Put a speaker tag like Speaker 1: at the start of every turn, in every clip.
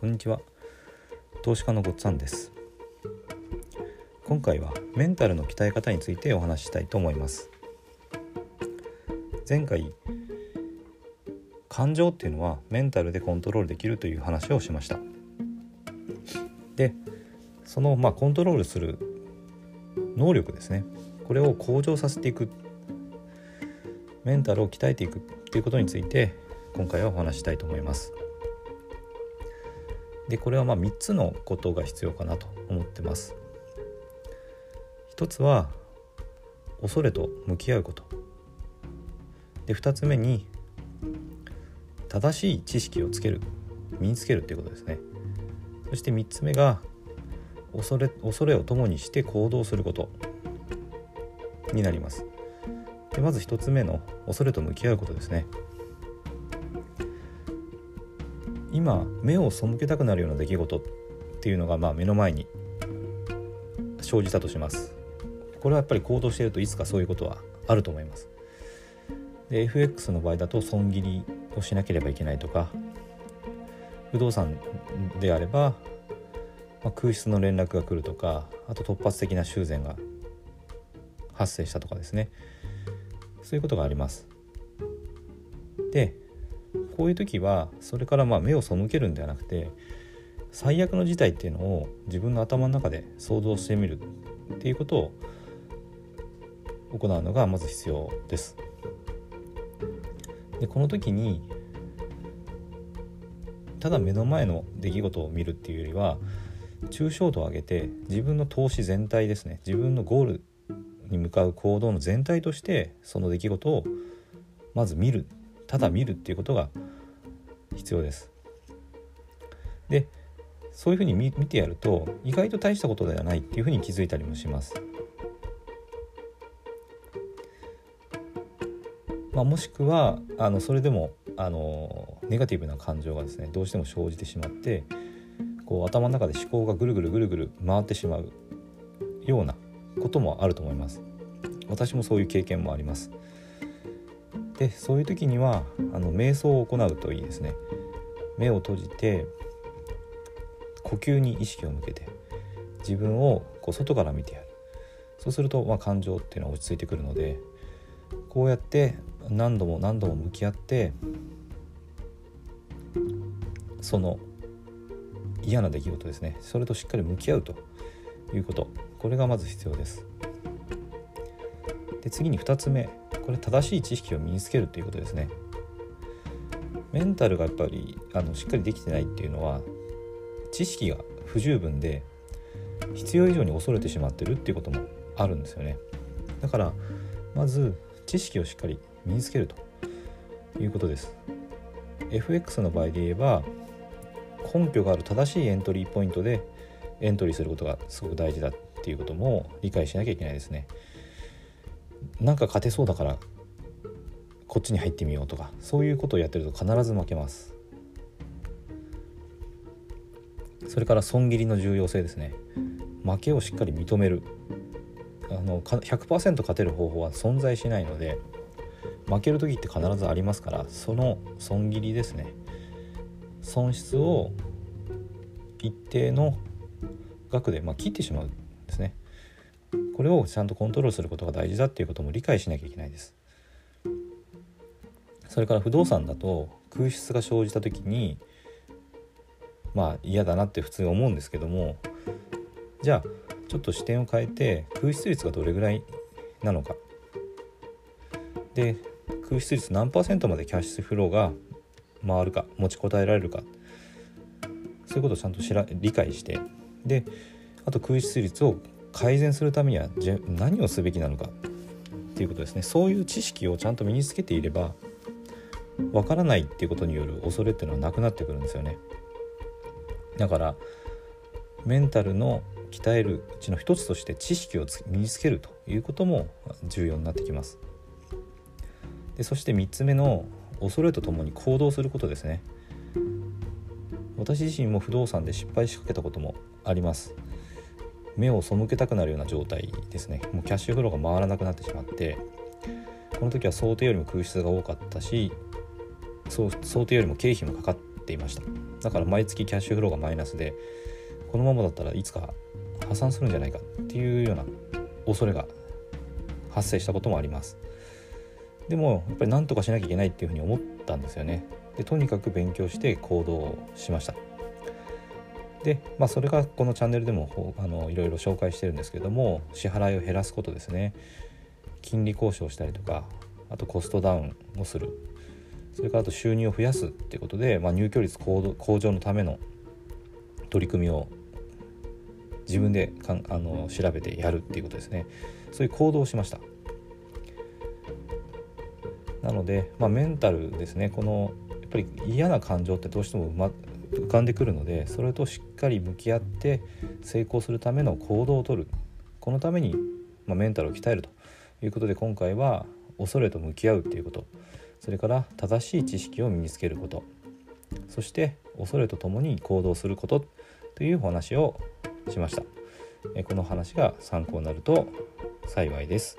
Speaker 1: こんにちは。投資家のごっつぁんです。今回はメンタルの鍛え方についてお話ししたいと思います。前回感情っていうのはメンタルでコントロールできるという話をしました。でそのまあコントロールする能力ですね。これを向上させていく。メンタルを鍛えていくっていうことについて今回はお話したいと思います。でこれはまあ3つのことが必要かなと思ってます。一つは恐れと向き合うこと。で2つ目に正しい知識をつける身につけるっていうことですね。そして3つ目が恐れ恐れを共にして行動することになります。でまず1つ目の恐れと向き合うことですね。今目を背けたくなるような出来事っていうのがまあ目の前に生じたとします。これはやっぱり行動しているといつかそういうことはあると思います。で FX の場合だと損切りをしなければいけないとか不動産であれば、まあ、空室の連絡が来るとかあと突発的な修繕が発生したとかですね。そういうことがあります。でこういう時はそれからまあ目を背けるんではなくて最悪の事態っていうのを自分の頭の中で想像してみるっていうことを行うのがまず必要です。でこの時にただ目の前の出来事を見るっていうよりは抽象度を上げて自分の投資全体ですね自分のゴールに向かう行動の全体としてその出来事をまず見るただ見るっていうことが必要です。でそういうふうに見てやると意外と大したことではないっていうふうに気づいたりもします。まあ、もしくはあのそれでもあのネガティブな感情がですねどうしても生じてしまってこう頭の中で思考がぐるぐるぐるぐる回ってしまうようなこともあると思います私もそういう経験もありますでそういう時にはあの瞑想を行うといいですね。目を閉じて呼吸に意識を向けて自分をこう外から見てやる。そうすると、まあ、感情っていうのは落ち着いてくるのでこうやって何度も何度も向き合ってその嫌な出来事ですね。それとしっかり向き合うということ。これがまず必要です。で次に2つ目。これ正しい知識を身につけるということですね。メンタルがやっぱりあのしっかりできてないっていうのは知識が不十分で必要以上に恐れてしまってるっていうこともあるんですよね。だからまず知識をしっかり身につけるということです。FX の場合で言えば根拠がある正しいエントリーポイントでエントリーすることがすごく大事だっていうことも理解しなきゃいけないですね。なんか勝てそうだからこっちに入ってみようとかそういうことをやってると必ず負けます。それから損切りの重要性ですね。負けをしっかり認める。あの100%勝てる方法は存在しないので負ける時って必ずありますからその損切りですね。損失を一定の額で、まあ、切ってしまうんですね。これをちゃんとコントロールすることが大事だっていうことも理解しなきゃいけないです。それから不動産だと空室が生じた時にまあ嫌だなって普通思うんですけどもじゃあちょっと視点を変えて空室率がどれぐらいなのか。で空室率何パーセントまでキャッシュフローが回るか持ちこたえられるか。そういうことをちゃんと理解して。であと空室率を改善するためには何をすべきなのかっていうことですね。そういう知識をちゃんと身につけていればわからないっていうことによる恐れっていうのはなくなってくるんですよね。だからメンタルの鍛えるうちの一つとして知識を身につけるということも重要になってきます。でそして3つ目の恐れとともに行動することですね。私自身も不動産で失敗しかけたこともあります。目を背けたくなるような状態ですね。もうキャッシュフローが回らなくなってしまってこの時は想定よりも空室が多かったし想定よりも経費もかかっていました。だから毎月キャッシュフローがマイナスでこのままだったらいつか破産するんじゃないかっていうような恐れが発生したこともあります。でもやっぱり何とかしなきゃいけないっていうふうに思ったんですよね。でとにかく勉強して行動しました。で、まあ、それがこのチャンネルでもあのいろいろ紹介してるんですけども支払いを減らすことですね。金利交渉したりとかあとコストダウンをする。それからあと収入を増やすっていうことで、まあ、入居率向上のための取り組みを自分でかんあの調べてやるっていうことですね。そういう行動をしました。なので、まあ、メンタルですね。このやっぱり嫌な感情ってどうしても、ま、浮かんでくるのでそれとしっかり向き合って成功するための行動をとる。このために、まあ、メンタルを鍛えるということで今回は恐れと向き合うっていうこと。それから正しい知識を身につけること。そして恐れとともに行動することというお話をしました。この話が参考になると幸いです。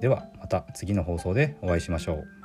Speaker 1: ではまた次の放送でお会いしましょう。